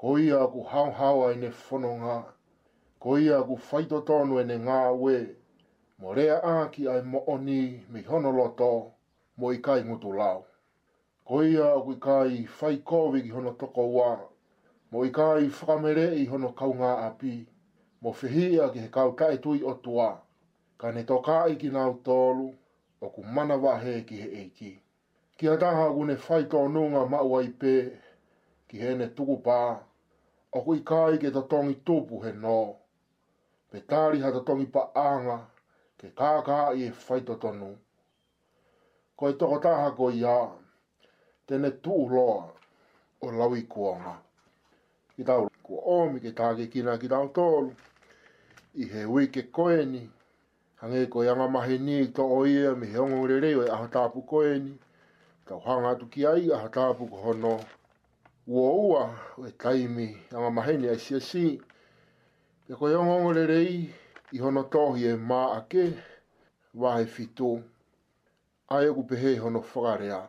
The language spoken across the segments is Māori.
Ko ia aku haohao ai ne whanonga, ko ia aku whaitotonu e ne ngawe, mo rea a ki ai mo oni me Hihonoloto, mo i kai ngutu lao. Ko ia aku i kai whai kowi ki Honotokoua, mo i kai whakamere i Honokaunga api, mo whihi ia ki he kau tae tui o tua, ka ne toka ai ki nau tolu, oku manawa he ki he eiki. Ki a Taha wne whaika ono nga maua i pe ki hene tuku pa, ako i ka ike ta tongi topu he no, pe tariha ta tongi pa anga ke kakaha i e whai to tonu. Ko e toko taha ko i a tene tuu loa o Lawikoanga. Ki tau ko omi ke takikina ki tau tolu i he wike koeni. Hangei koe angamahi ni i to o ia mi he ongo rerei o e Ahataapu koe ni ta o hanga atu ki a i Ahataapu ko hono ua ua o e taimi angamahi ni ai sia si e koe ongo ongo rerei i hono tohi e ma ake wahe fito ai o ku pehe hono whakarea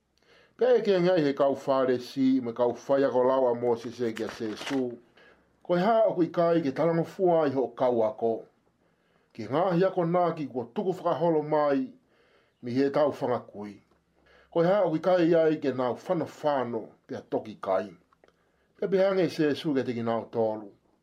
Ka eke nge ai he kau Wharesi me kau whaiako lau a Mosese ki a Sesu, Koe ha oku i kai ke tarangofua ai ho kau ako, ki nga hi ako naki kua tuku whakaholo mai mi he tau whanga kui. Koe ha oku i kai ai ke nau whano whano pia toki kai. Pepeha nge Sesu ke tiki nau tolu.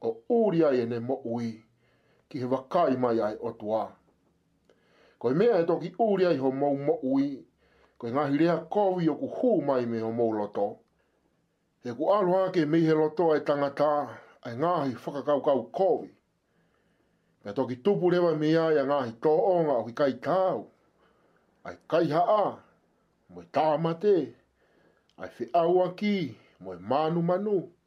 o uri ai enei mo ui ki he wa kai mai ai o to a. Ko e mea e to ki uri ai ho mou mo ui, ko e ngahi rea kou i oku hu mai me ho mou loto, he ku aloha ake mei he loto ai tangata ai ngahi whakakaukau kou. Mea to ki tupu rewa mei ai a ngahi to onga o ki kai tau, ai kai ha a, mo e tamate, ai whi aua ki, mo e manu manu,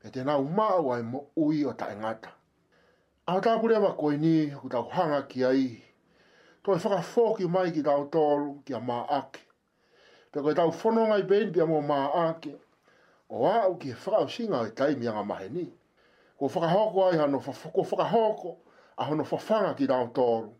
Kei tēnā u māu ai mo ui o tae ngata. Aho tāku rewa koe nī aku tau hanga ki a i. Toi whakawhōki mai ki tau tōru ki a mā ake. Pea koe tau whanonga i Bain pia mo mā ake. O āu ki he whakausinga o i taimi anga mahe nī. Ko whakahōko ai ano whafoko whakahōko ahono whawhanga ki tau tōru.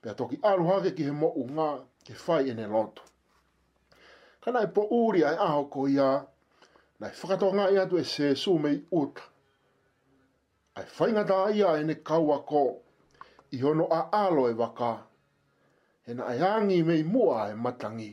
Pea toki aroha ake ki he mo u nga ke fai ene loto. Kana e po uri ai aho ko ia na e whakato nga ia tu e se su mei uta. Ai fai nga ta ia ene kaua ko i hono a alo e waka. Hena ai angi mei mua e matangi.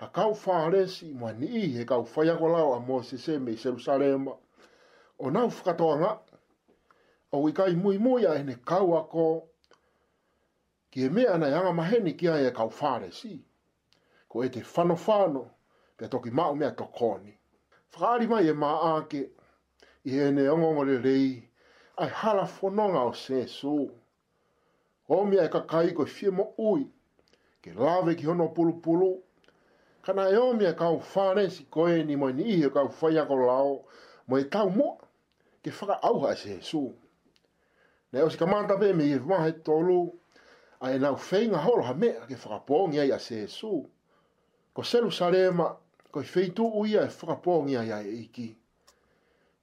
He kau whāresi i mua ni i, he kau whaiako lao a Mosese me Jerusalema, o nau whakatoanga, o i kai mui mui a hene kau ako, ki he mea ana e anga maheni ki ai e kau whāresi, ko e te whano whano, pia toki mao mea to koni. Whakaari mai e mā ake, i hene ongongore rei, ai hala whanonga o Sesu, Ko mea e kakai koe whia mo ui, ke lawe ki hono pulu pulu, kana e o mea kau wharesi koe ni mo ni ihe kau whai ako lao mo e tau mo, ke whaka auha se he su. Nei o si kamanta pe me ihe wha he tolu, a e nau whei nga holo ha mea ke whaka po ngi ai a se he su. Ko selu sarema, koe whei tu ui a e whaka po ngi ai a e iki.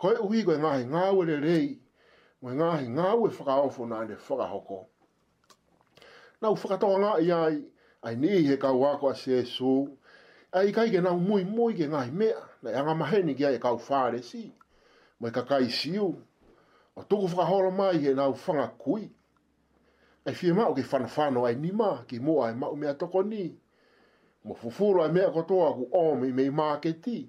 Koe uhi koe ngahi ngau e rerei moe ngahi ngau e whakaofo nane whakahoko. Nau whakatoa nga i ai, ai ni he kau ako a se su, ai kai ke nau mui mui ke ngahi mea, nei anga maheni ki ai e kau wharesi, moe kakai siu, o tuku whakahoro mai he nau whanga kui. Ai fie mau ke whana whano ai ni ma ki mo ai mau mea toko ni, mo fufuro ai mea kotoa ku om i mei maketi,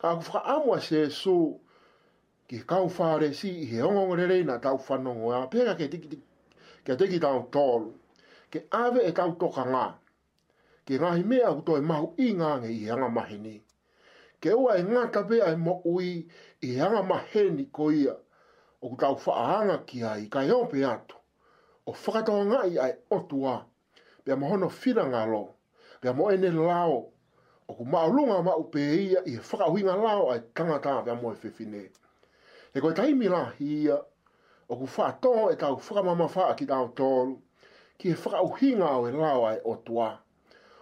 Ka whakaamua se su ki kau whāresi i he ongongo rerei nā tau whanongo a pēra ke tiki tiki, ke tiki tau tōru, ke awe e tau toka ngā, ke ngāhi mea ku toi mahu i ngānge i he anga maheni. Ke ua e ngāta pea e mo ui i he anga maheni ko ia, o ku tau whaanga ki ai kai o pe atu, o whakatoa ngā i ai o tua Pea mo hono whira nga lo, pea mo ene lao, oku ma o runga mau pe ia i he whakahuinga lao ai tangata pea mo e whewhine. He koe taimi la hia, oku wha to e tau whakamama wha ki tau toru, ki he whakauhinga o e lao ai o tua.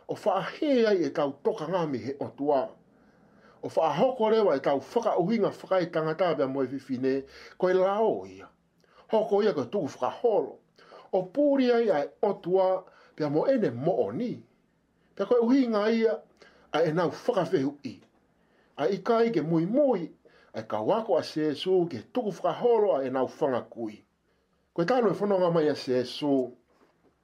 O wha he ai e tau toka nga mi he o tua. O wha hoko rewa e tau whakauhinga whakai tangata pea mo e whiwhine, koe lao ia. Hoko ia ko tuku whakahoro. O puri ai a e otua pea mo ene mooni. Pea koe uhi nga ia a e nau whakawhehu i. A i kai ke mui mui, a e kau ako a Sesu ki he tuku whakahoro a e nau whanga kui. Koe tanu e whanonga mai a Sesu.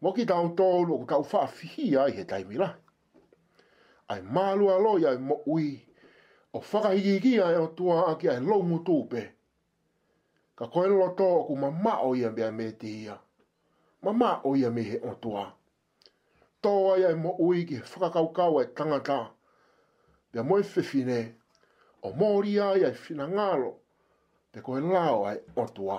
Mo ki tau toru o ko tau wha whihi ai he taimi la. Ai malu a loi ai mo ui o whakahikiki ai o tua aki ai longu tupe. Ka koe lo to o ku mama o ia mea me te ia. Mama o ia me he o tua. Tō ai ai mo ui ki he whakakaukau ai tangata. Mea moe whiwhine o mōri ai ai whina ngalo te koe lao ai o tua.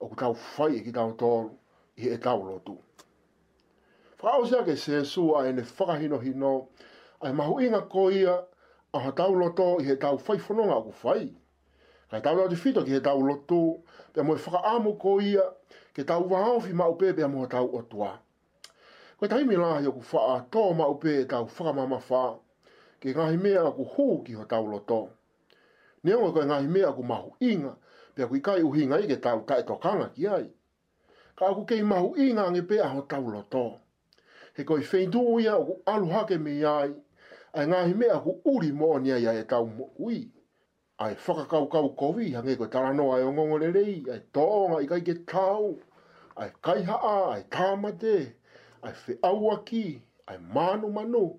O ko tau whai ki tau tolu i he tau lotu. Whakaosi ake se su a ene whakahino hino a he mahu inga ko ia a ha tau loto i he tau whai whanonga o ko whai. Kai tau tau te fito ki he tau lotu, pia moe whakaamu ko ia ke tau wahaofi ma upe pia moha tau o tua. Koe tahimi lahi o ko wha a tō ma upe e tau whakamama wha, ke ngahi mea o ko hū ki ho tau loto. Neonga ko engahi mea aku mahu inga, pea kui kai uhi ngai ke tau tae to kanga ki ai. Ka aku kei mahu inga ange pe aho tau loto. He koi feitu o ia aku aluha ke me ia ai, a engahi mea aku uri mo o nia ia e tau mo ui. Ai whakakau kau kovi hange ko tara noa e ongongo rerei, ai toonga i kai ke tau, ai kai haa, ai taamate, ai wheauaki, ai maanu manu,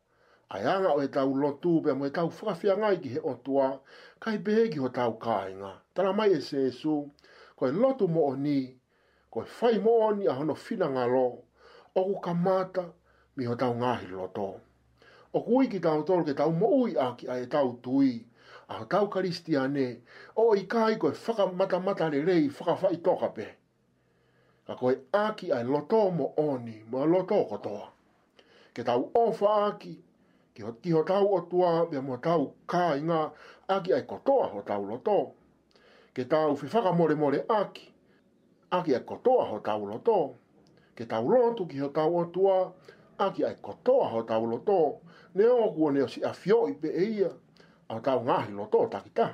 I hanga o he tau lotu pea mo he tau whakawhiangai ki he otua, kai pehe ki ho tau kainga. Tara mai e Sesu, Ko he lotu mo o ni, ko he whai mo o ni a hono whina ngalo, oku ka mata, mi ho tau ngahi loto. Oku ui ki tau tolu ke tau mo ui a ki a e tau tui, a ho tau Karistiane, o i kai ko he whakamatamata rerei whakawhai toka pehe. Ako e āki ai Lotō mō Oni, mō a Lotō katoa. Ke tāu ōwha āki, ki ho tiho tāu o tuā mea mō tāu kāinga āki ai katoa ho tāu Lotō. Ke tāu whi whakamoremore āki, āki ai katoa ho tāu Lotō. Ke tāu lotu ki ho tāu o tuā, āki ai katoa ho tāu Lotō. Nē ōku o nē o si awhio i pe e ia, a ho tāu ngāhi Lotō takita.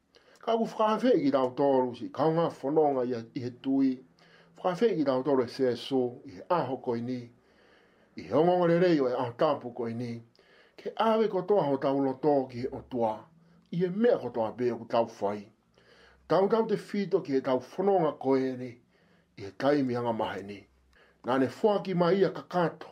Ka ku whakawhee ki rau tōru si kaunga whanonga i, i he tui, whakawhee ki rau tōru e se so, i he aho koi ni, i he ongonga re rei o e aho tāpu koi ni, ke awe ko toa ho tau loto ki he o tua, i he mea ko toa bē ku tau whai. Tau tau te whito ki he tau whanonga koi e ni, i he taimi anga mahe ni. Nane whoa ki mai ia ka kato,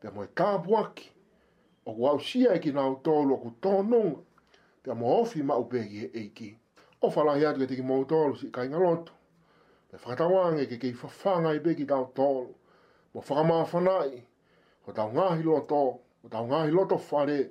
pea moe Kapuaki, oku ausia e kina au tolu oku tononga, pea mo Ofi ma Upegi he eiki, o whalahi atu e tiki mo u tolu si kainga lotu, me whakatawange ke kei whawha ngai be ki tau tolu, mo whakamawhanai, ko tau ngahi loto, ko tau ngahi loto whare,